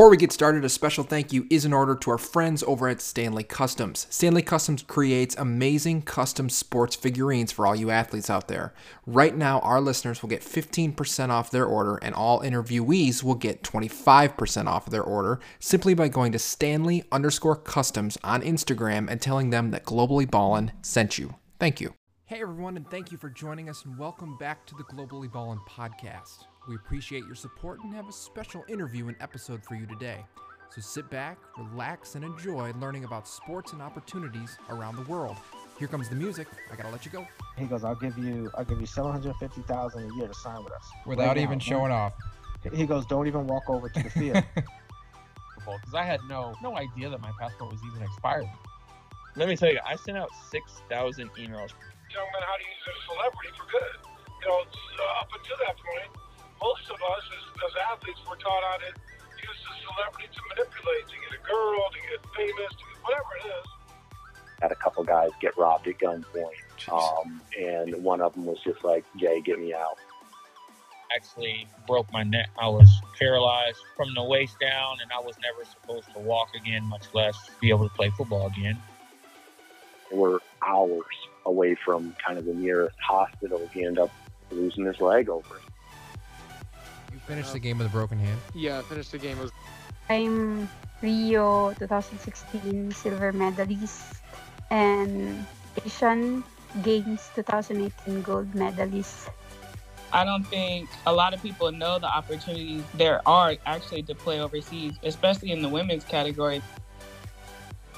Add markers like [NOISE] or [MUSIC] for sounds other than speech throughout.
Before we get started, a special thank you is in order to our friends over at Stanley Customs. Stanley Customs creates amazing custom sports figurines for all you athletes out there. Right now, our listeners will get 15% off their order, and all interviewees will get 25% off their order simply by going to Stanley underscore customs on Instagram and telling them that Globally Ballin sent you. Thank you. Hey everyone, and thank you for joining us, and welcome back to the Globally Ballin podcast. We appreciate your support and have a special interview and episode for you today. So sit back, relax, and enjoy learning about sports and opportunities around the world. Here comes the music. I gotta let you go. He goes, "I'll give you, I'll give you seven hundred fifty thousand a year to sign with us." Without Right even don't- showing off. He goes, "Don't even walk over to the field." [LAUGHS] because I had no no idea that my passport was even expired. Let me tell you, I sent out 6,000 emails. young men how to use their celebrity for good. You know, uh, up until that point, most of us as, as athletes were taught how to use the celebrity to manipulate, to get a girl, to get famous, to get whatever it is. had a couple guys get robbed at gunpoint. Um, and one of them was just like, Jay, get me out. Actually broke my neck. I was paralyzed from the waist down, and I was never supposed to walk again, much less be able to play football again. We're hours away from kind of the nearest hospital. He ended up losing his leg over it. You finished the game with a broken hand. Yeah, finished the game. It was I'm Rio 2016 silver medalist and Asian Games 2018 gold medalist. I don't think a lot of people know the opportunities there are actually to play overseas, especially in the women's category.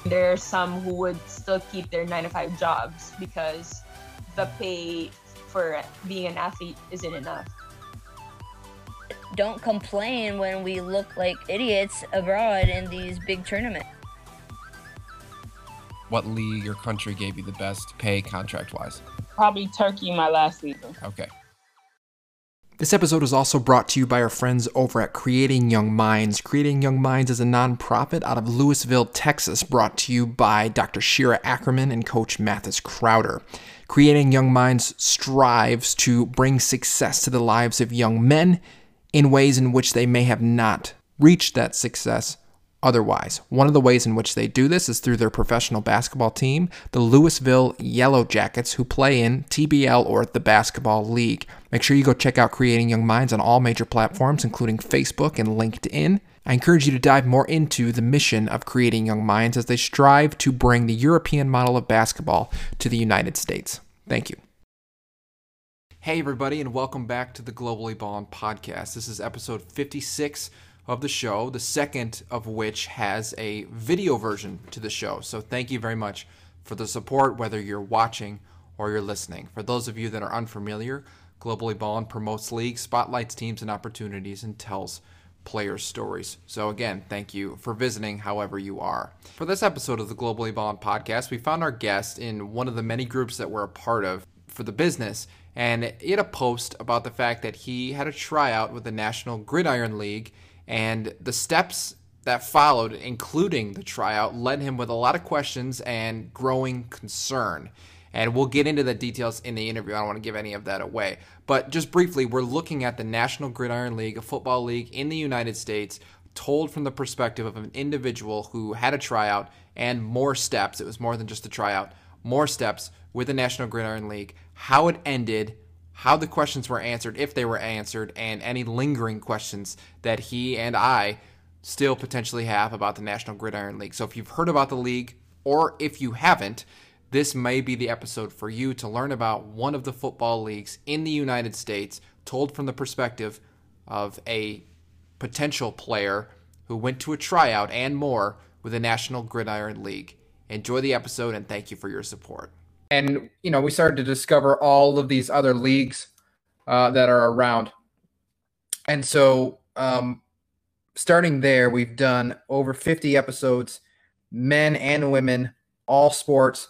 there are some who would still keep their nine to five jobs because the pay for being an athlete isn't enough. Don't complain when we look like idiots abroad in these big tournaments. What league or country gave you the best pay contract wise? Probably Turkey my last season. Okay. This episode is also brought to you by our friends over at Creating Young Minds. Creating Young Minds is a nonprofit out of Lewisville, Texas, brought to you by Dr. Shira Ackerman and Coach Mathis Crowder. Creating Young Minds strives to bring success to the lives of young men in ways in which they may have not reached that success otherwise. One of the ways in which they do this is through their professional basketball team, the Lewisville Yellow Jackets, who play in TBL or the Basketball League. Make sure you go check out Creating Young Minds on all major platforms, including Facebook and LinkedIn. I encourage you to dive more into the mission of Creating Young Minds as they strive to bring the European model of basketball to the United States. Thank you. Hey, everybody, and welcome back to the Globally Ballin podcast. This is episode 56 of the show, the second of which has a video version to the show. So, thank you very much for the support, whether you're watching or you're listening. For those of you that are unfamiliar, Globally Ballin promotes leagues, spotlights teams and opportunities, and tells players' stories. So, again, thank you for visiting however you are. For this episode of the Globally Ballin podcast, we found our guest in one of the many groups that we're a part of for the business. And he had a post about the fact that he had a tryout with the National Gridiron League, and the steps that followed, including the tryout, led him with a lot of questions and growing concern. And we'll get into the details in the interview. I don't want to give any of that away. But just briefly, we're looking at the National Gridiron League, a football league in the United States, told from the perspective of an individual who had a tryout and more steps. It was more than just a tryout, more steps with the National Gridiron League, how it ended, how the questions were answered, if they were answered, and any lingering questions that he and I still potentially have about the National Gridiron League. So if you've heard about the league, or if you haven't, this may be the episode for you to learn about one of the football leagues in the United States, told from the perspective of a potential player who went to a tryout and more with the National Gridiron League. Enjoy the episode and thank you for your support. And, you know, we started to discover all of these other leagues uh, that are around. And so, um, starting there, we've done over 50 episodes, men and women, all sports,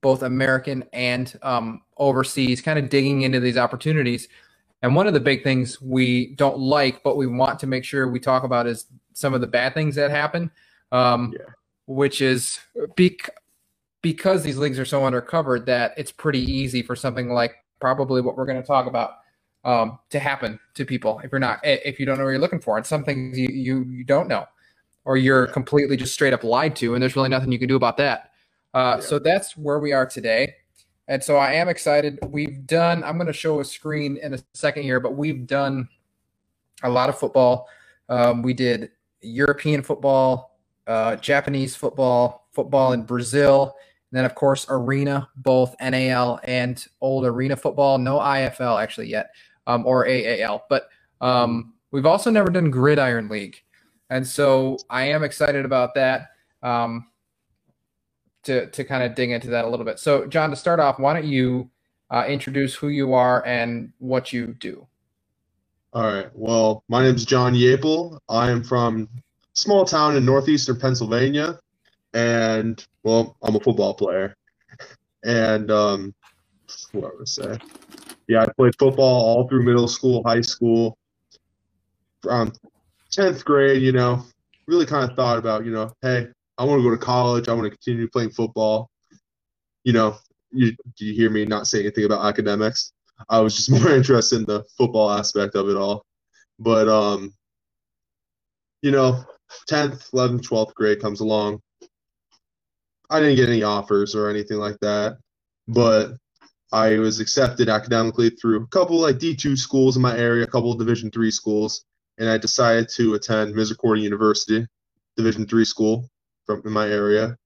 both American and um, overseas, kind of digging into these opportunities. And one of the big things we don't like, but we want to make sure we talk about is some of the bad things that happen, um, which is bec- because these leagues are so undercovered that it's pretty easy for something like probably what we're going to talk about um, to happen to people if you're not if you don't know what you're looking for, and some things you you, you don't know, or you're completely just straight up lied to, and there's really nothing you can do about that. Uh, So that's where we are today. And so I am excited. We've done, I'm going to show a screen in a second here, but we've done a lot of football. Um, we did European football, uh, Japanese football, football in Brazil, and then, of course, arena, both NAL and old arena football. No IFL actually yet, um, or AAL. But um, we've also never done Gridiron League. And so I am excited about that. Um, to to kind of dig into that a little bit. So, John, to start off, why don't you uh, introduce who you are and what you do? All right. Well, my name is John Yaple. I am from small town in northeastern Pennsylvania, and well, I'm a football player. And um, what would I say? Yeah, I played football all through middle school, high school. From 10th grade, you know, really kind of thought about, you know, hey, I want to go to college. I want to continue playing football. You know, you, do you hear me not say anything about academics? I was just [LAUGHS] more interested in the football aspect of it all. But um, you know, 10th, 11th, 12th grade comes along. I didn't get any offers or anything like that, but I was accepted academically through a couple like D2 schools in my area, a couple of Division three schools, and I decided to attend Misericordia University, Division three school from in my area.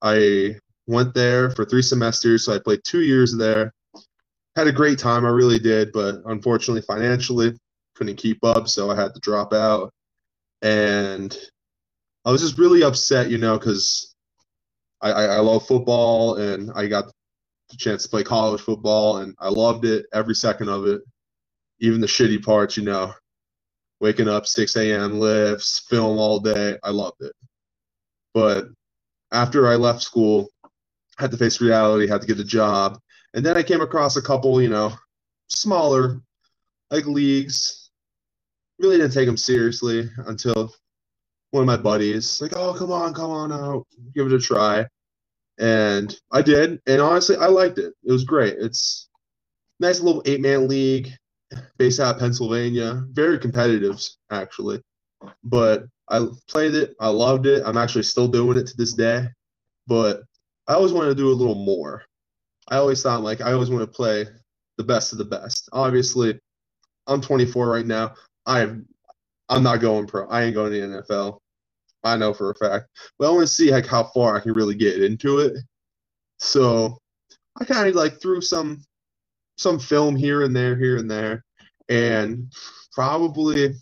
I went there for three semesters, so I played two years there. Had a great time, I really did, but unfortunately, financially, couldn't keep up, so I had to drop out. And I was just really upset, you know, because I, I, I love football and I got the chance to play college football, and I loved it every second of it, even the shitty parts, you know, waking up 6 a.m. lifts, film all day. I loved it. But after I left school, I had to face reality, had to get a job. And then I came across a couple, you know, smaller like leagues. Really didn't take them seriously until one of my buddies like, "Oh, come on, come on out, give it a try." And I did, and honestly, I liked it. It was great. It's nice little eight-man league based out of Pennsylvania. Very competitive, actually. But I played it. I loved it. I'm actually still doing it to this day. But I always wanted to do a little more. I always thought like I always want to play the best of the best. Obviously, I'm 24 right now. I am I'm not going pro. I ain't going to the NFL. I know for a fact. But I want to see like how far I can really get into it. So I kind of like threw some some film here and there, here and there, and probably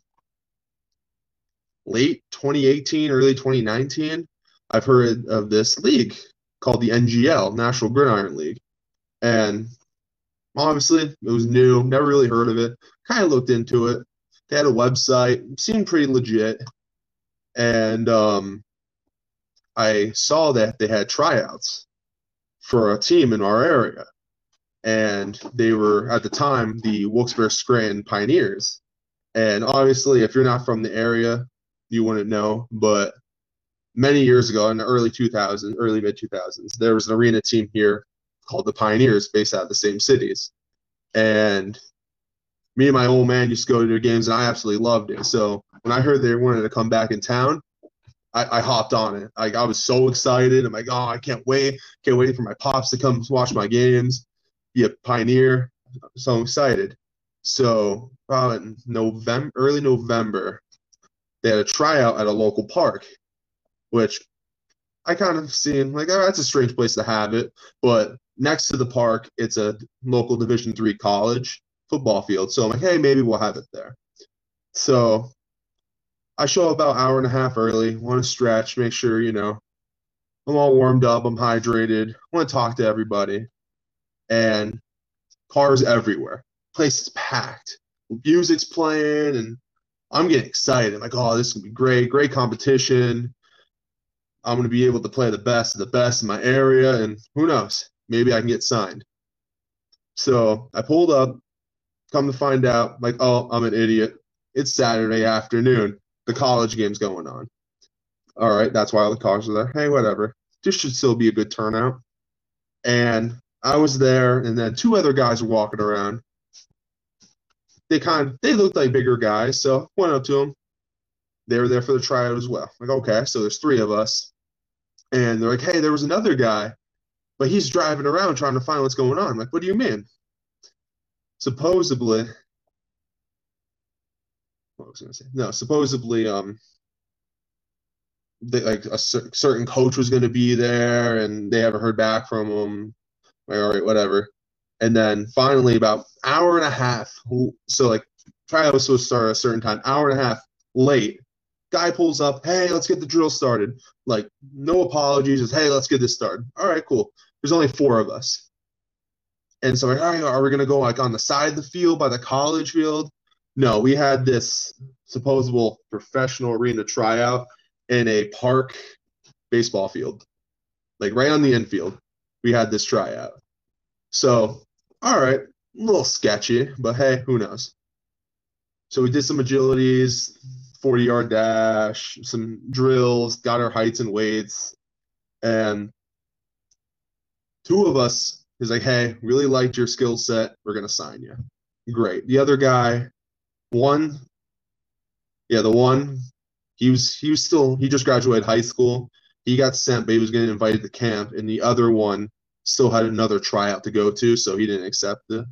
late 2018, early 2019, I've heard of this league called the NGL, National Gridiron League. And obviously, it was new, never really heard of it. Kind of looked into it. They had a website, seemed pretty legit. And um, I saw that they had tryouts for a team in our area. And they were, at the time, the Wilkes-Barre Scranton Pioneers. And obviously, if you're not from the area, you wouldn't know, but many years ago in the early 2000s, early mid 2000s, there was an arena team here called the Pioneers based out of the same cities. And me and my old man used to go to their games and I absolutely loved it. So when I heard they wanted to come back in town, I, I hopped on it. Like I was so excited. I'm like, oh, I can't wait. Can't wait for my pops to come watch my games, be a pioneer. So I'm excited. So probably in November, early November, they had a tryout at a local park, which I kind of seen like, oh, that's a strange place to have it. But next to the park, it's a local Division three college football field. So I'm like, hey, maybe we'll have it there. So I show up about an hour and a half early, want to stretch, make sure, you know, I'm all warmed up, I'm hydrated, want to talk to everybody. And cars everywhere. Place is packed. Music's playing and I'm getting excited. I'm like, oh, this is gonna be great, great competition. I'm gonna be able to play the best of the best in my area, and who knows, maybe I can get signed. So I pulled up, come to find out, like, oh, I'm an idiot. It's Saturday afternoon. The college game's going on. All right, that's why all the cars are there. Hey, whatever. This should still be a good turnout. And I was there, and then two other guys were walking around. they kind of they looked like bigger guys, so went up to them. They were there for the tryout as well. Like, okay, so there's three of us, and they're like, hey, there was another guy, but he's driving around trying to find what's going on. I'm like, what do you mean? Supposedly, what was I gonna say? No, supposedly, um, they, like a cer- certain coach was going to be there, and they haven't heard back from him. Like, all right, whatever. And then finally, about hour and a half, so like tryouts was supposed to start a certain time, hour and a half late. Guy pulls up, hey, let's get the drill started. Like, no apologies, just hey, let's get this started. All right, cool. There's only four of us. And so, like, are we gonna go like on the side of the field by the college field? No, we had this supposable professional arena tryout in a park baseball field, like right on the infield. We had this tryout. So, all right, a little sketchy, but hey, who knows? So we did some agilities, 40 yard dash, some drills, got our heights and weights, and two of us is like, hey, really liked your skill set. We're gonna sign you. Great. The other guy, one, yeah, the one, he was he was still he just graduated high school. He got sent, but he was getting invited to camp, and the other one still had another tryout to go to, so he didn't accept it.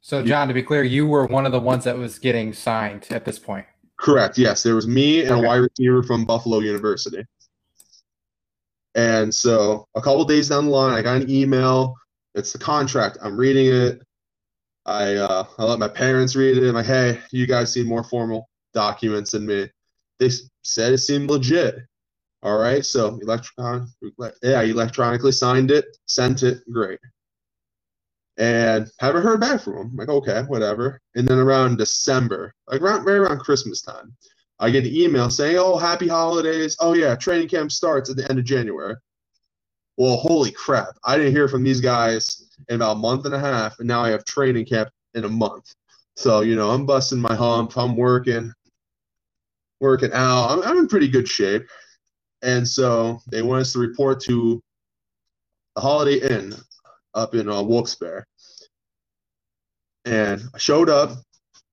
So, John, to be clear, you were one of the ones that was getting signed at this point. Correct. Yes, there was me and okay. a wide receiver from Buffalo University. And so, a couple days down the line, I got an email. It's the contract. I'm reading it. I uh, I let my parents read it. I'm like, hey, you guys see more formal documents than me. They said it seemed legit. All right, so electron, yeah, electronically signed it, sent it, great. And haven't heard back from him. like, okay, whatever. And then around December, like around right around Christmas time, I get an email saying, "Oh, happy holidays! Oh yeah, training camp starts at the end of January." Well, holy crap! I didn't hear from these guys in about a month and a half, and now I have training camp in a month. So you know, I'm busting my hump. I'm working, working out. I'm, I'm in pretty good shape. And so they want us to report to the Holiday Inn up in uh, Wilkes-Barre. And I showed up.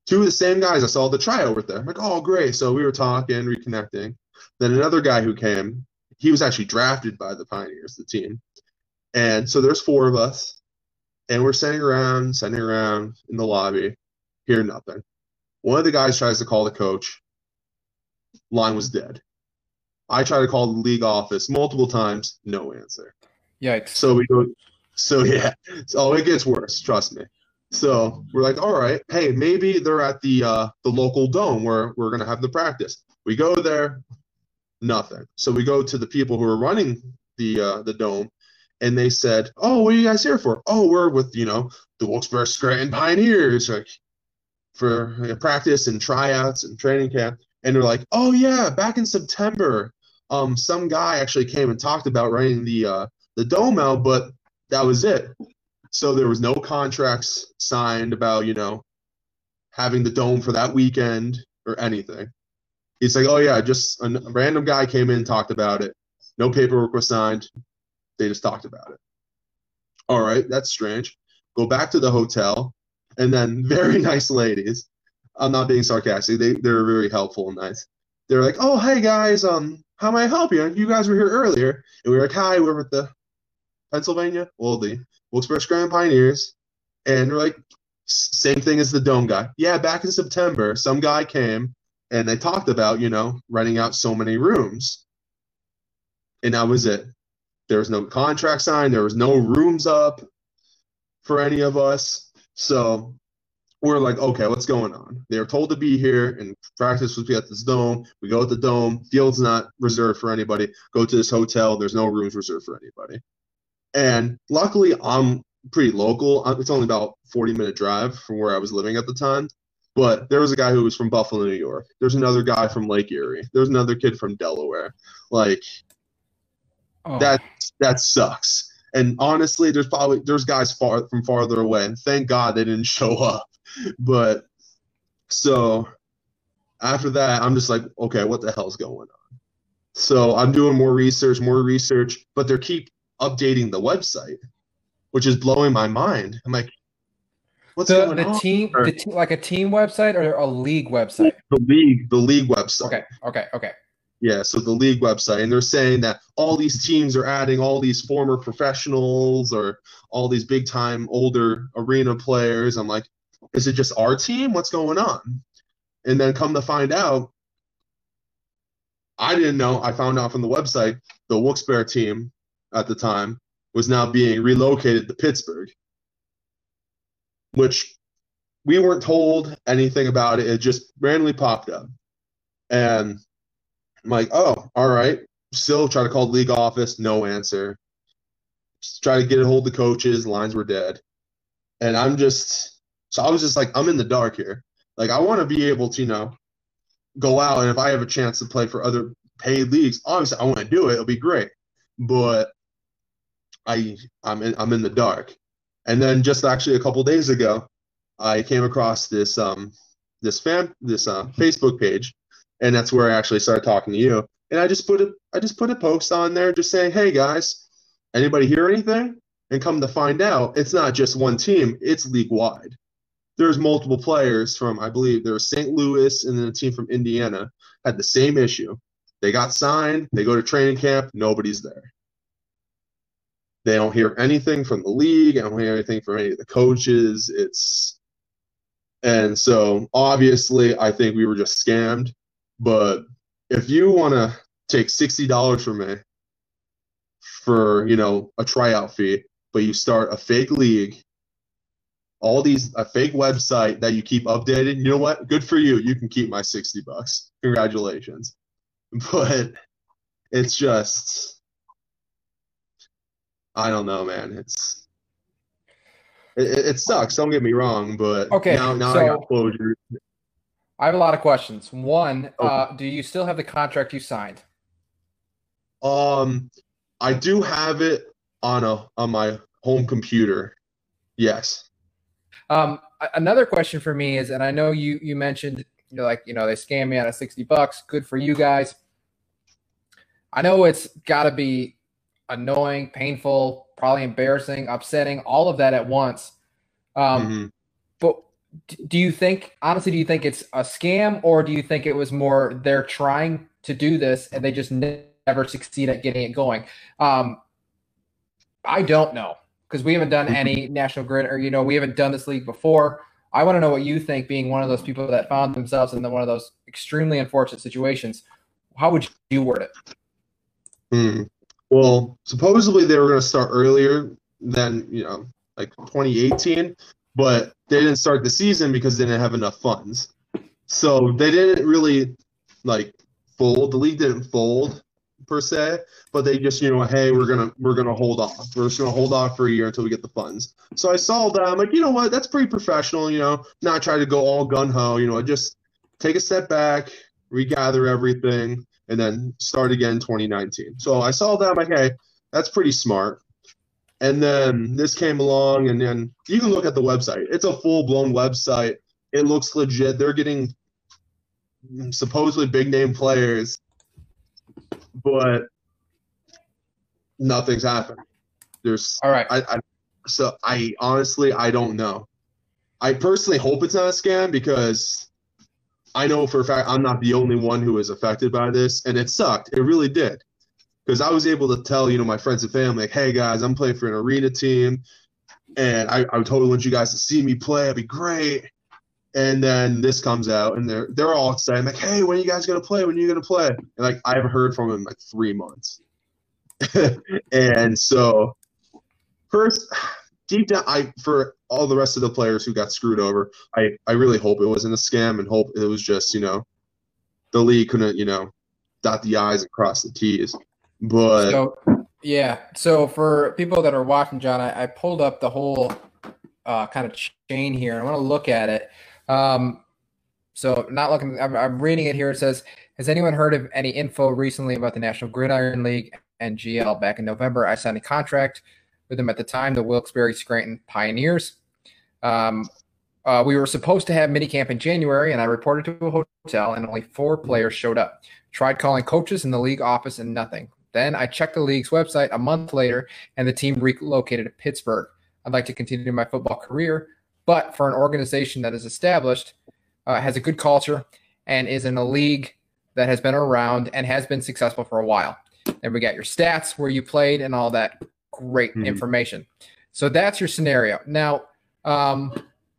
Two of the same guys I saw the tryout with there. I'm like, oh, great. So we were talking, reconnecting. Then another guy who came, he was actually drafted by the Pioneers, the team. And so there's four of us. And we're sitting around, sitting around in the lobby, hear nothing. One of the guys tries to call the coach. Line was dead. I try to call the league office multiple times, no answer. Yikes. So we go, so yeah, so it gets worse, trust me. So we're like, all right, hey, maybe they're at the uh, the local dome where we're gonna have the practice. We go there, nothing. So we go to the people who are running the uh, the dome, and they said, oh, what are you guys here for? Oh, we're with you know the Wilkes-Barre Scranton Pioneers, like for like, practice and tryouts and training camp. And they're like, oh yeah, back in September, um, some guy actually came and talked about running the uh, the dome out, but that was it. So there was no contracts signed about you know having the dome for that weekend or anything. He's like, oh yeah, just a random guy came in and talked about it. No paperwork was signed. They just talked about it. All right, that's strange. Go back to the hotel, and then [LAUGHS] very nice ladies. I'm not being sarcastic. They they're very helpful and nice. They're like, oh hey guys, um, how may I help you? You guys were here earlier. And we were like, hi, we're with the Pennsylvania, well, the Wilkes-Barre Scranton Pioneers. And we're like, same thing as the Dome guy. Yeah, back in September, some guy came and they talked about, you know, renting out so many rooms. And that was it. There was no contract signed. There was no rooms up for any of us. So we're like, okay, what's going on? They were told to be here and practice was be at this dome. We go at the dome. Field's not reserved for anybody. Go to this hotel. There's no rooms reserved for anybody. And luckily, I'm pretty local. Uh, it's only about 40 minute drive from where I was living at the time. But there was a guy who was from Buffalo, New York. There's another guy from Lake Erie. There's another kid from Delaware. Like oh. that that sucks. And honestly, there's probably there's guys far from farther away. And thank God they didn't [LAUGHS] show up but so after that, I'm just like, okay, what the hell's going on? So I'm doing more research, more research, but they keep updating the website, which is blowing my mind. I'm like, What's the, going the on? team, Or the te- like a team website or a league website? the league, the league website. Okay, okay, okay. Yeah, so the league website, and they're saying that all these teams are adding all these former professionals or all these big time older arena players. I'm like, is it just our team? What's going on? And then come to find out, I didn't know. I found out from the website the Wilkes-Barre team at the time was now being relocated to Pittsburgh, which we weren't told anything about it. It just randomly popped up. And I'm like, oh, all right. Still try to call the league office, no answer. Just try to get a hold of the coaches, lines were dead. And I'm just, so I was just like, I'm in the dark here. Like, I want to be able to, you know, go out and if I have a chance to play for other paid leagues, obviously I want to do it. It'll be great. But I, I'm in, I'm in the dark. And then just actually a couple days ago, I came across this um this fan this uh, Facebook page and that's where I actually started talking to you. And I just put a I just put a post on there just saying, "Hey guys, anybody hear anything?" And come to find out, it's not just one team; it's league wide. There's multiple players from I believe there was St. Louis and then a team from Indiana had the same issue. They got signed, they go to training camp, nobody's there. They don't hear anything from the league. I don't hear anything from any of the coaches. It's and so obviously I think we were just scammed. But if you want to take sixty dollars from me for you know a tryout fee, but you start a fake league, all these a fake website that you keep updated, you know what? Good for you. You can keep my sixty bucks. Congratulations. [LAUGHS] But it's just I don't know, man. It's it, it sucks. Don't get me wrong, but Okay, now now I so- got closure. I have a lot of questions. One, uh, do you still have the contract you signed? Um, I do have it on a on my home computer. Yes. Um, another question for me is, and I know you you mentioned you're like you know they scammed me out of sixty bucks. Good for you guys. I know it's got to be annoying, painful, probably embarrassing, upsetting, all of that at once. Um, Mhm. But do you think, honestly, do you think it's a scam, or do you think it was more they're trying to do this and they just never succeed at getting it going? Um, I don't know because we haven't done any National Gridiron you know we haven't done this league before. I want to know what you think, being one of those people that found themselves in the, one of those extremely unfortunate situations. How would you word it? Hmm. Well, supposedly they were going to start earlier than, you know, like 2018, but they didn't start the season because they didn't have enough funds. So they didn't really like fold. The league didn't fold per se, but they just, you know, hey, we're gonna we're gonna hold off. We're just gonna hold off for a year until we get the funds. So I saw that. I'm like, you know what? That's pretty professional. You know, not try to go all gun ho. You know, just take a step back, regather everything, and then start again 2019. So I saw that. I'm like, hey, that's pretty smart. And then this came along, and then you can look at the website. It's a full blown website. It looks legit. They're getting supposedly big name players, but nothing's happened. There's all right. I, I so I honestly I don't know. I personally hope it's not a scam because I know for a fact I'm not the only one who is affected by this, and it sucked. It really did. Because I was able to tell, you know, my friends and family, like, hey guys, I'm playing for an arena team, and I, I totally want you guys to see me play. It'd be great. And then this comes out, and they're they're all excited, like, hey, when are you guys gonna play? When are you gonna play? And like I haven't heard from them in like three months. [LAUGHS] and so first deep down I for all the rest of the players who got screwed over, I, I really hope it wasn't a scam and hope it was just, you know, the league couldn't, you know, dot the I's and cross the T's. But So yeah, so for people that are watching, John, I, I pulled up the whole uh, kind of chain here. I want to look at it. Um, so not looking, I'm, I'm reading it here. It says, "Has anyone heard of any info recently about the National Gridiron League NGL? Back in November, I signed a contract with them at the time, the Wilkes-Barre Scranton Pioneers. Um, uh, we were supposed to have minicamp in January, and I reported to a hotel, and only four players showed up. Tried calling coaches in the league office, and nothing. Then I checked the league's website a month later, and the team relocated to Pittsburgh. I'd like to continue my football career. But for an organization that is established, uh, has a good culture, and is in a league that has been around and has been successful for a while. And we got your stats where you played and all that great Mhm. information. So that's your scenario. Now, um,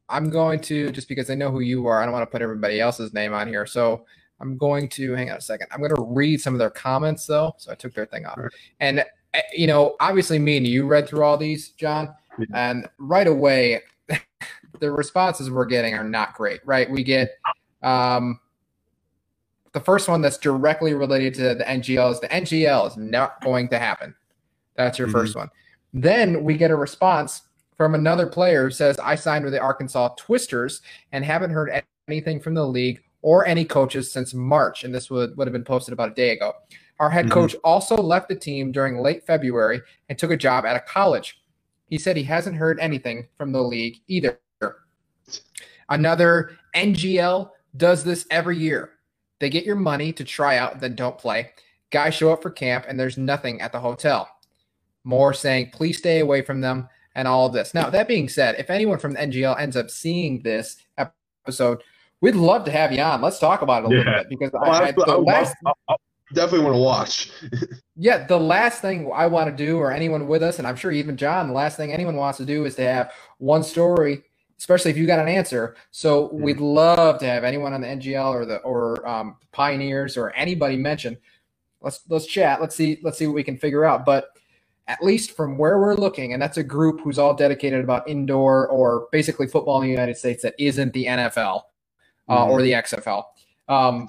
I'm going to just because I know who you are, I don't want to put everybody else's name on here. So I'm going to hang on a second. I'm going to read some of their comments though. So I took their thing off. And eh, you know, obviously me and you read through all these, John, and right away [LAUGHS] the responses we're getting are not great, right? We get um the first one that's directly related to the NGL is the NGL is not going to happen. That's your first one. Then we get a response from another player who says, I signed with the Arkansas Twisters and haven't heard anything from the league or any coaches since March. And this would, would have been posted about a day ago. Our head Mhm. coach also left the team during late February and took a job at a college. He said he hasn't heard anything from the league either. Another NGL does this every year. They get your money to try out, then don't play. Guys show up for camp, and there's nothing at the hotel. More saying, please stay away from them, and all of this. Now, that being said, if anyone from the NGL ends up seeing this episode, we'd love to have you on. Let's talk about it a little bit because Oh, I, I, I- the I- last, I- I definitely want to watch. [LAUGHS] yeah, the last thing I want to do, or anyone with us, and I'm sure even John, the last thing anyone wants to do is to have one story, especially if you got an answer. So we'd love to have anyone on the NGL or the or um, Pioneers or anybody mention. Let's let's chat. Let's see let's see what we can figure out. But at least from where we're looking, and that's a group who's all dedicated about indoor or basically football in the United States that isn't the NFL uh, or the XFL. Um,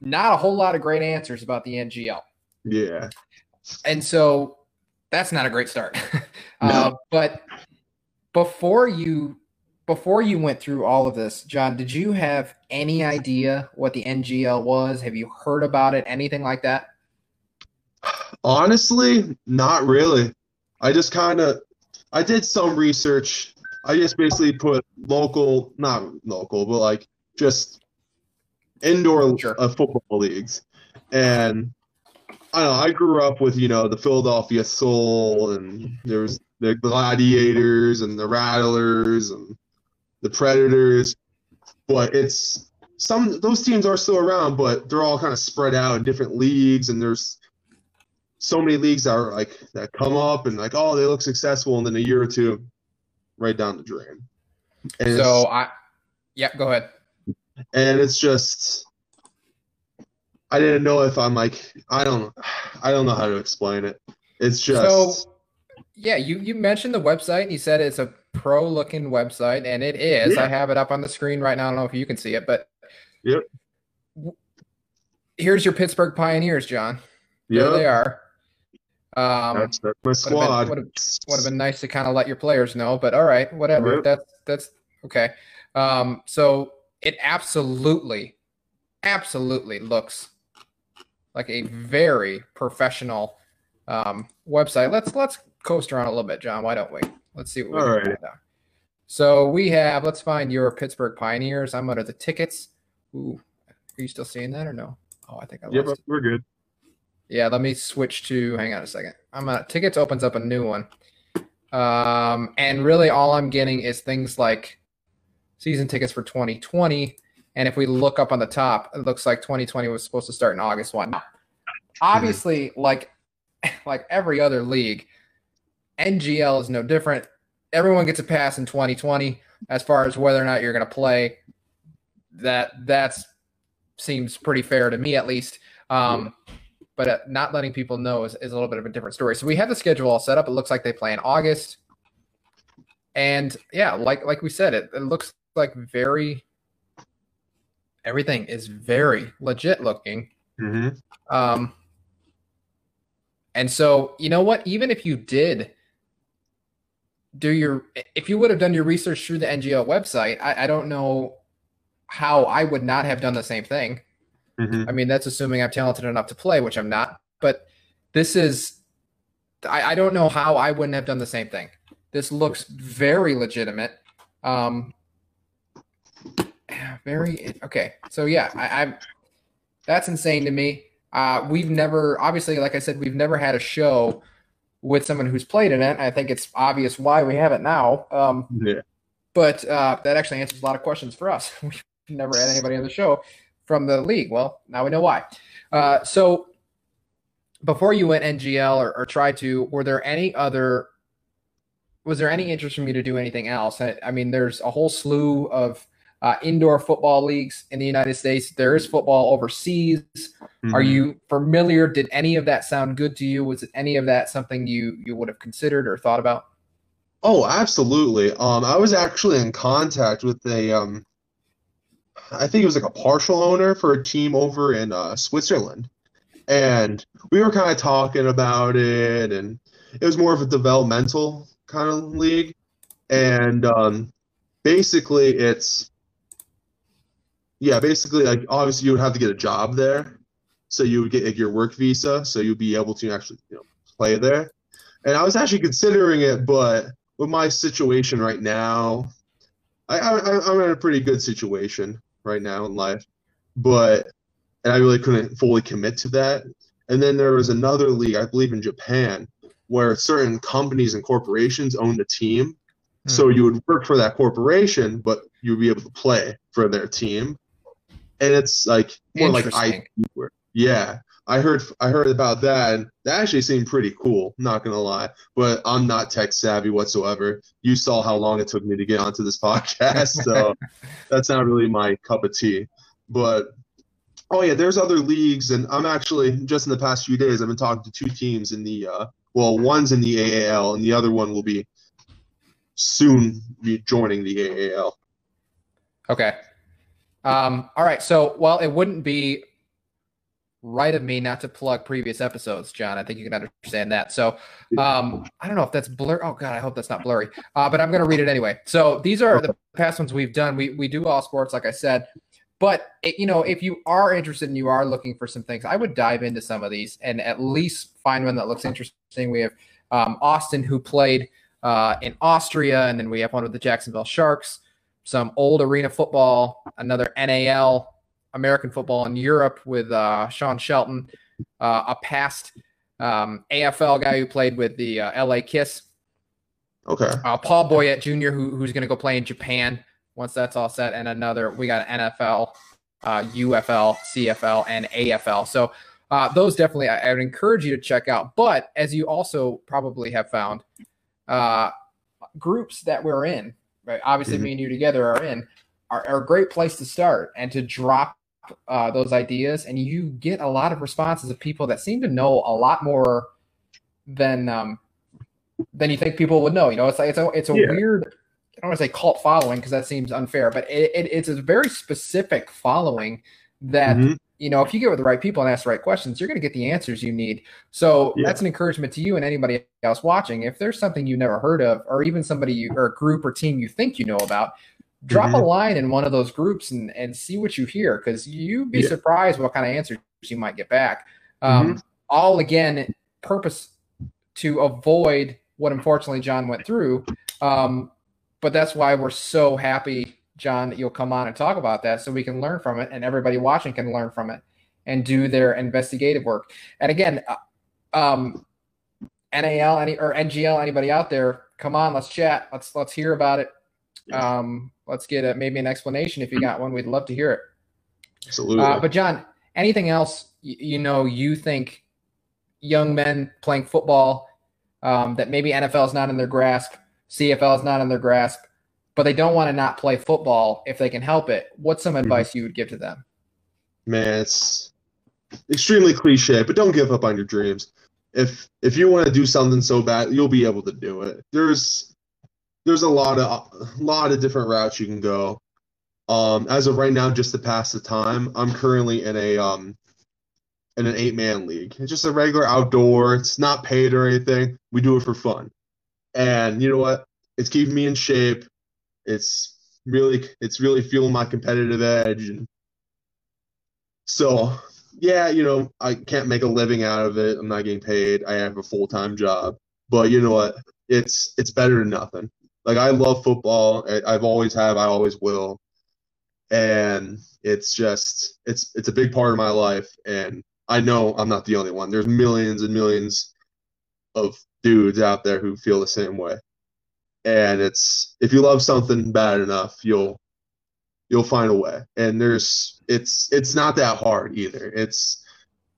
not a whole lot of great answers about the NGL. Yeah. And so that's not a great start. [LAUGHS] uh, but before you before you went through all of this, John, did you have any idea what the NGL was? Have you heard about it? Anything like that? Honestly, not really. I just kind of, I did some research. I just basically put local, not local, but like just indoor uh, football leagues. And I know, I grew up with, you know, the Philadelphia Soul and there was the Gladiators and the Rattlers and the Predators. But it's some, those teams are still around, but they're all kind of spread out in different leagues and there's so many leagues that are like that come up and like oh they look successful and then a year or two right down the drain and so I yeah, go ahead. and it's just i didn't know if i'm like i don't i don't know how to explain it it's just So yeah, you you mentioned the website and you said it's a pro looking website and it is. Yeah. I have it up on the screen right now. I don't know if you can see it, but yep here's your Pittsburgh Pioneers, John. There they are. Um, that's, that's my Would have been, would have, been nice to kind of let your players know, but all right, whatever. That's that's okay. Um, so it absolutely, absolutely looks like a very professional um, website. Let's let's coast around a little bit, John. Why don't we? Let's see what we All right. So we have. Let's find your Pittsburgh Pioneers. I'm under the tickets. Ooh, are you still seeing that or no? Oh, I think I lost yep it. we're good Yeah, let me switch to. Hang on a second. I'm on tickets. Opens up a new one, um, and really all I'm getting is things like season tickets for 2020. And if we look up on the top, it looks like 2020 was supposed to start in August one. Obviously, like [LAUGHS] like every other league, NGL is no different. Everyone gets a pass in 2020 as far as whether or not you're going to play. That that's seems pretty fair to me at least. Um, but uh, not letting people know is, is a little bit of a different story. So we have the schedule all set up. It looks like they play in August, and yeah, like like we said, it, it looks like very everything is very legit looking. mm-hmm. Um, and so you know what? Even if you did do your, if you would have done your research through the NGL website, I, I don't know how I would not have done the same thing. Mm-hmm. I mean, that's assuming I'm talented enough to play, which I'm not. But this is, I, I don't know how I wouldn't have done the same thing. This looks very legitimate. Um, very okay. So yeah, I, I'm. That's insane to me. Uh, we've never, obviously, like I said, we've never had a show with someone who's played in it. I think it's obvious why we have it now. Um, yeah but uh, that actually answers a lot of questions for us. [LAUGHS] We've never had anybody on the show from the league. Well, now we know why. Uh, so before you went NGL or, or tried to, were there any other? Was there any interest from you to do anything else? I, I mean, there's a whole slew of uh, indoor football leagues in the United States. There is football overseas. Mm-hmm. Are you familiar? Did any of that sound good to you? Was any of that something you you would have considered or thought about? Oh, absolutely. Um, I was actually in contact with a, um, I think it was like a partial owner for a team over in uh, Switzerland, and we were kind of talking about it, and it was more of a developmental kind of league, and um, basically it's, yeah, basically like obviously you would have to get a job there, so you would get like, your work visa, so you'd be able to actually you know play there, and I was actually considering it, but with my situation right now, I, I I'm in a pretty good situation right now in life, but and I really couldn't fully commit to that. And then there was another league, I believe in Japan, where certain companies and corporations owned a team. Mm-hmm. So you would work for that corporation, but you'd be able to play for their team. And it's like more like work. Yeah. I heard I heard about that and that actually seemed pretty cool, not gonna lie. But I'm not tech savvy whatsoever. You saw how long it took me to get onto this [LAUGHS] podcast, so [LAUGHS] that's not really my cup of tea. But oh yeah, there's other leagues and I'm actually just in the past few days I've been talking to two teams in the uh, well, one's in the AAL and the other one will be soon be joining the AAL. Okay. Um, all right. So, well, it wouldn't be right of me not to plug previous episodes, John. I think you can understand that. So um, I don't know if that's blur. Oh God, I hope that's not blurry. Uh, but I'm going to read it anyway. So these are the past ones we've done. We we do all sports, like I said. But it, you know, if you are interested and you are looking for some things, I would dive into some of these and at least find one that looks interesting. We have um, Austin, who played uh, in Austria, and then we have one with the Jacksonville Sharks. Some old arena football, another NAL American football in Europe with uh, Sean Shelton, uh, a past um, AFL guy who played with the uh, LA Kiss. Okay. Uh, Paul Boyette Jr., who, who's going to go play in Japan once that's all set, and another. We got NFL, UFL, uh, CFL, and AFL. So uh, those definitely I, I, would encourage you to check out. But as you also probably have found, groups that we're in, right? Obviously, mm-hmm. me and you together are in, are, are, a great place to start and to drop uh, those ideas, and you get a lot of responses of people that seem to know a lot more than um, than you think people would know. You know, it's like it's a it's a yeah. weird. I don't want to say cult following because that seems unfair, but it, it, it's a very specific following that mm-hmm. you know if you get with the right people and ask the right questions, you're going to get the answers you need. So yeah. that's an encouragement to you and anybody else watching. If there's something you never heard of, or even somebody you, or a group or team you think you know about, drop mm-hmm. a line in one of those groups and, and see what you hear because you'd be yeah. surprised what kind of answers you might get back. Um, mm-hmm. All again, purpose to avoid what unfortunately John went through. Um, but that's why we're so happy, John, that you'll come on and talk about that so we can learn from it and everybody watching can learn from it and do their investigative work. And again, uh, um, NAL any or NGL, anybody out there, come on, let's chat. Let's let's hear about it. Um, let's get a, maybe an explanation if you got one. We'd love to hear it. Absolutely. Uh, but John, anything else you, you, know you think young men playing football um, that maybe NFL is not in their grasp, CFL is not in their grasp, but they don't want to not play football if they can help it? What's some mm-hmm. advice you would give to them? Man, it's extremely cliche, but don't give up on your dreams. If if you want to do something so bad, you'll be able to do it. There's there's a lot of a lot of different routes you can go. Um, as of right now, just to pass the time, I'm currently in a um, in an eight man league. It's just a regular outdoor. It's not paid or anything. We do it for fun, and you know what? It's keeping me in shape. It's really it's really fueling my competitive edge, and so yeah, you know I can't make a living out of it. I'm not getting paid. I have a full time job, but you know what? It's it's better than nothing. Like I love football. I've always have. I always will. And it's just it's it's a big part of my life. And I know I'm not the only one. There's millions and millions of dudes out there who feel the same way. and it's if you love something bad enough, you'll you'll find a way. And there's it's it's not that hard either. It's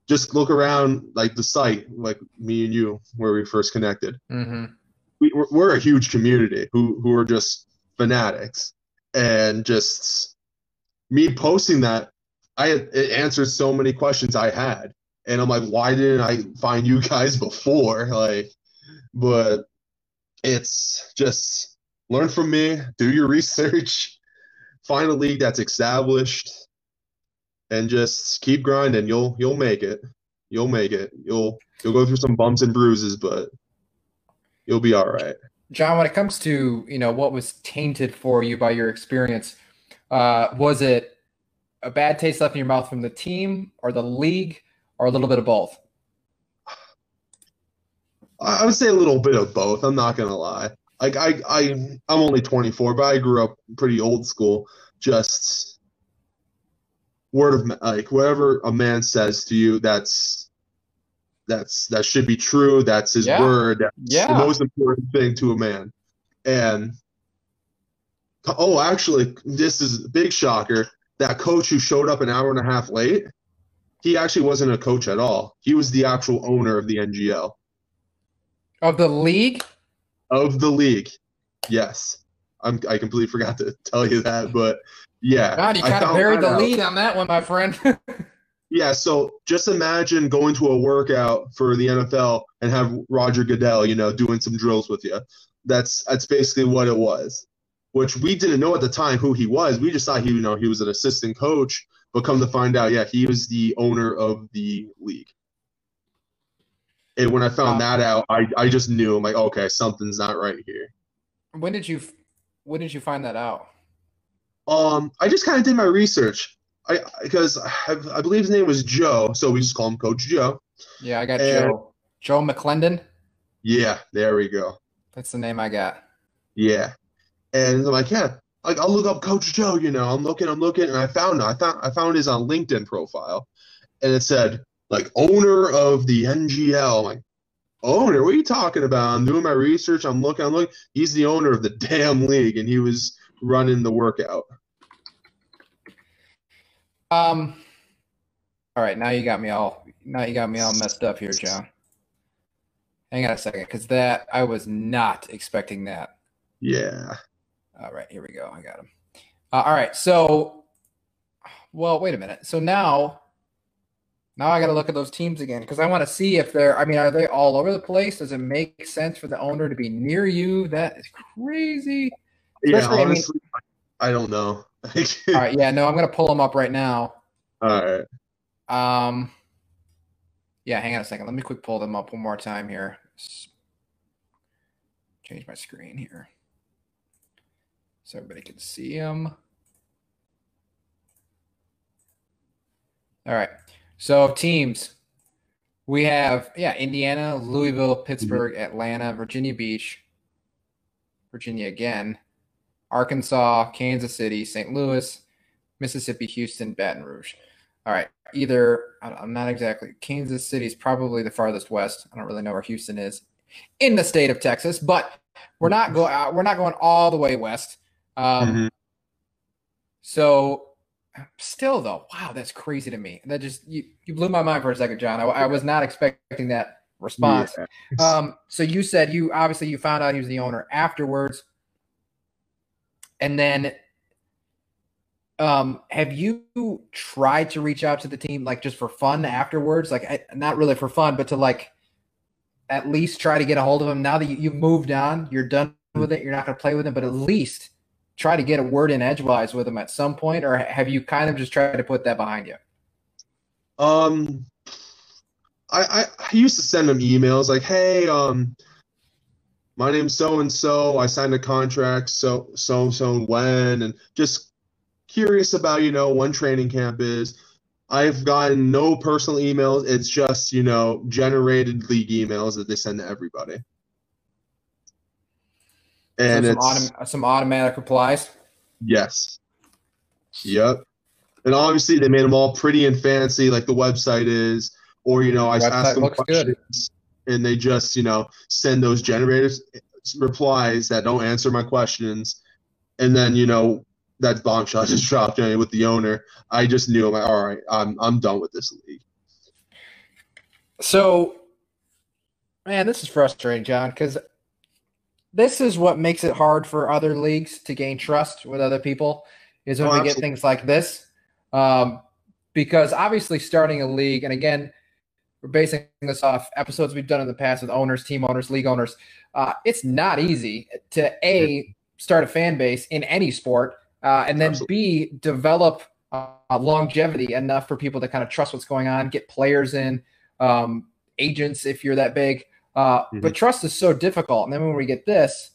just look around like the site, like me and you, where we first connected. Mm-hmm. We, we're, a huge community who who are just fanatics, and just me posting that, I it answered so many questions I had, and I'm like, why didn't I find you guys [LAUGHS] before? Like, but it's just learn from me, do your [LAUGHS] research, find a league that's established, and just keep grinding. You'll you'll make it. You'll make it. You'll you'll go through some bumps and bruises, but you'll be all right. John, when it comes to you know what was tainted for you by your experience, uh, was it a bad taste left in your mouth from the team or the league, or a little bit of both? I would say a little bit of both. I'm not gonna lie. Like I, I, I'm only 24, but I grew up pretty old school. Just word of like whatever a man says to you, that's that's that should be true. That's his Yeah. word. That's Yeah. the most important thing to a man. And oh, actually, this is a big shocker. That coach who showed up an hour and a half late, he actually wasn't a coach at all. He was the actual owner of the NGL Of the league? of the league. Yes, I'm. I completely forgot to tell you that, but yeah, God, you kind of buried the out. lead on that one, my friend. [LAUGHS] Yeah, so just imagine going to a workout for the NFL and have Roger Goodell, you know, doing some drills with you. That's that's basically what it was. Which we didn't know at the time who he was. We just thought he, you know, he was an assistant coach, but come to find out, yeah, he was the owner of the league. And when I found that out, I, I just knew I'm like, okay, something's not right here. when did you when did you find that out? Um, I just kind of did my research. I because I, I believe his name was Joe, so we just call him Coach Joe. Yeah, I got And- Joe. Joe McClendon. Yeah, there we go. That's the name I got. Yeah, and I'm like, yeah, like I'll look up Coach Joe. You know, I'm looking, I'm looking, and I found I found I found his on LinkedIn profile, and it said like owner of the NGL. I'm like, owner? What are you talking about? I'm doing my research. I'm looking. I'm looking. He's the owner of the [LAUGHS] damn league, and he was running the workout. Um. All right, now you got me all. Now you got me all messed up here, John. Hang on a second, because that I was not expecting that. Yeah. All right, here we go. I got him. Uh, all right, so, well, wait a minute. So now, now I got to look at those teams again because I want to see if they're. I mean, are they all over the place? Does it make sense for the owner to be near you? That is crazy. Yeah, Especially, I mean- honestly, I don't know. All right, yeah, no, I'm gonna pull them up right now. All right. Um, yeah, hang on a second. Let me quick pull them up one more time here. Change my screen here so everybody can see them. All right. So teams, we have yeah, Indiana, Louisville, Pittsburgh, Atlanta, Virginia Beach, Virginia again, Arkansas, Kansas City, St. Louis, Mississippi, Houston, Baton Rouge. All right. Either I'm not exactly Kansas City is probably the farthest west. I don't really know where Houston is in the state of Texas, but we're not going. Uh, we're not going all the way west. Um, Mhm. So, still though, wow, that's crazy to me. That just you, you blew my mind for a second, John. I, I was not expecting that response. Yeah. Um, so you said you obviously you found out he was the owner afterwards, and then, um, have you tried to reach out to the team like just for fun afterwards? Like, I, not really for fun, but to like at least try to get a hold of him now that you, you've moved on, you're done with it, you're not going to play with him, but at least try to get a word in edgewise with him at some point, or have you kind of just tried to put that behind you? Um, I, I I used to send them emails like, "Hey, um, my name's so and so. I signed a contract so so so and when, and just curious about you know when training camp is." I've gotten no personal emails. It's just you know generated league emails that they send to everybody, and some, it's autom- some automatic replies. Yes. Yep. And obviously they made them all pretty and fancy, like the website is, or you know, I Website ask them looks good. And they just you know send those generators. replies that don't answer my questions, and then you know that bombshell [LAUGHS] just dropped know, with the owner. I just knew I'm like, all right, I'm I'm done with this league. So, man, this is frustrating, John, because this is what makes it hard for other leagues to gain trust with other people is when Oh, we get things like this. Um, because obviously, starting a league, and again, we're basing this off episodes we've done in the past with owners, team owners, league owners. Uh, it's not easy to a start a fan base in any sport, uh, and then b develop uh, longevity enough for people to kind of trust what's going on, get players in, um, agents if you're that big. Uh, But trust is so difficult, and then when we get this,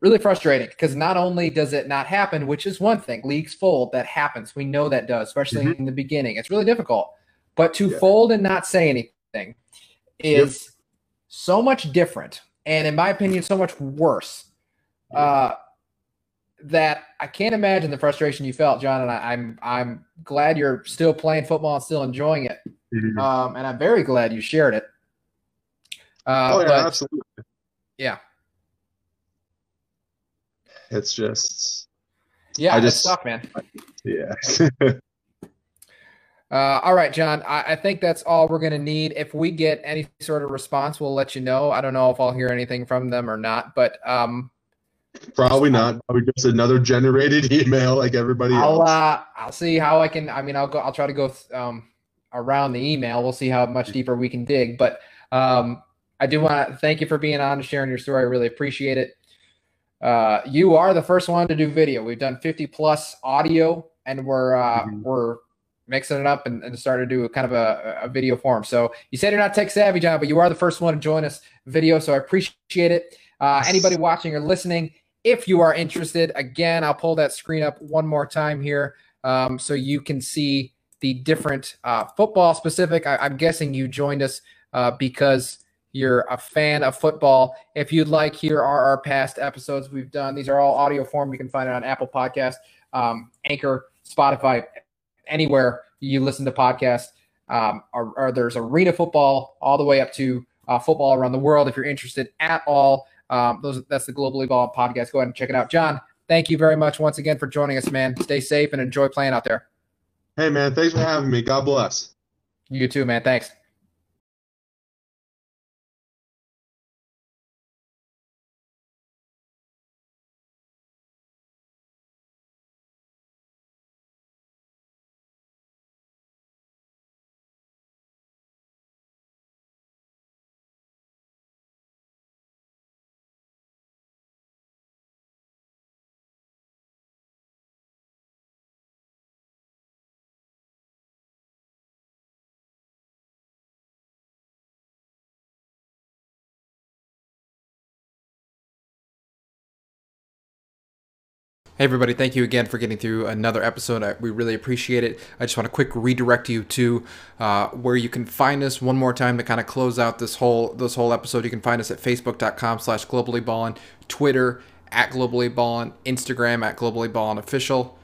really frustrating because not only does it not happen, which is one thing, leagues fold, that happens. We know that does, especially Mhm. in the beginning. It's really difficult. But to Yeah. fold and not say anything is so much different, and in my opinion, so much worse. Uh, that I can't imagine the frustration you felt, John. And I, I'm I'm glad you're still playing football and still enjoying it. Mhm. Um, and I'm very glad you shared it. Uh, oh yeah, but absolutely. yeah, It's just yeah, I just- tough, man. yeah. [LAUGHS] Uh, all right, John. I, I think that's all we're going to need. If we get any sort of response, we'll let you know. I don't know if I'll hear anything from them or not, but um, Probably not. Probably just another generated [LAUGHS] email like everybody I'll else. uh, I'll see how I can. I mean, I'll go. I'll try to go um, around the email. We'll see how much deeper we can dig. But um, I do want to thank you for being on and sharing your story. I really appreciate it. Uh, you are the first one to do video. We've done 50 plus audio, and we're uh, we're mixing it up and, and starting to do a kind of a, a video form. So you said you're not tech savvy, John, but you are the first one to join us video. So I appreciate it. Uh, anybody watching or listening, if you are interested, again, I'll pull that screen up one more time here um, so you can see the different uh, football specific. I, I'm guessing you joined us uh, because you're a fan of football. If you'd like, here are our past episodes we've done. These are all audio form. You can find it on Apple Podcast, um, Anchor, Spotify, anywhere you listen to podcasts. Um, or, or there's arena football all the way up to uh, football around the world. If you're interested at all, um, those that's the Globally Ballin podcast. Go ahead and check it out. John, thank you very much once again for joining us, man. Stay safe and enjoy playing out there. Hey man, thanks for having me. God bless. You too, man. Thanks. Hey, everybody, thank you again for getting through another episode. I, we really appreciate it. I just want to quick redirect you to uh, where you can find us one more time to kind of close out this whole this whole episode. You can find us at facebook.com slash globallyballin, Twitter at globallyballin, Instagram at globallyballin official.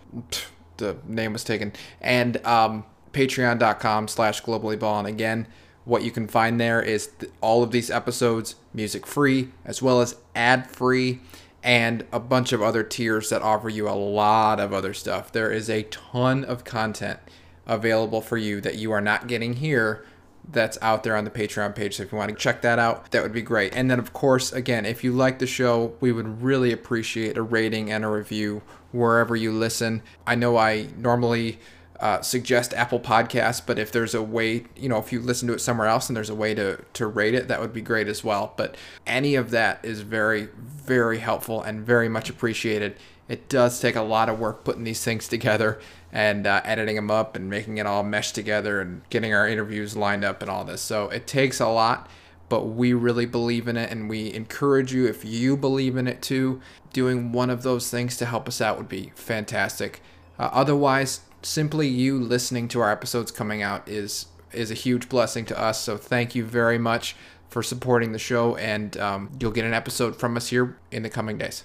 The name was taken. And um, patreon.com slash globallyballin. Again, what you can find there is th- all of these episodes music free as well as ad free and a bunch of other tiers that offer you a lot of other stuff. There is a ton of content available for you that you are not getting here that's out there on the Patreon page. So if you want to check that out, that would be great. And then, of course, again, if you like the show, we would really appreciate a rating and a review wherever you listen. I know I normally uh, suggest Apple Podcasts, but if there's a way, you know, if you listen to it somewhere else and there's a way to to rate it, that would be great as well. But any of that is very, very helpful and very much appreciated. It does take a lot of work putting these things together and uh, editing them up and making it all mesh together and getting our interviews lined up and all this. So it takes a lot, but we really believe in it and we encourage you, if you believe in it too, doing one of those things to help us out would be fantastic. Uh, otherwise, simply you listening to our episodes coming out is is a huge blessing to us. So thank you very much for supporting the show, and um, you'll get an episode from us here in the coming days.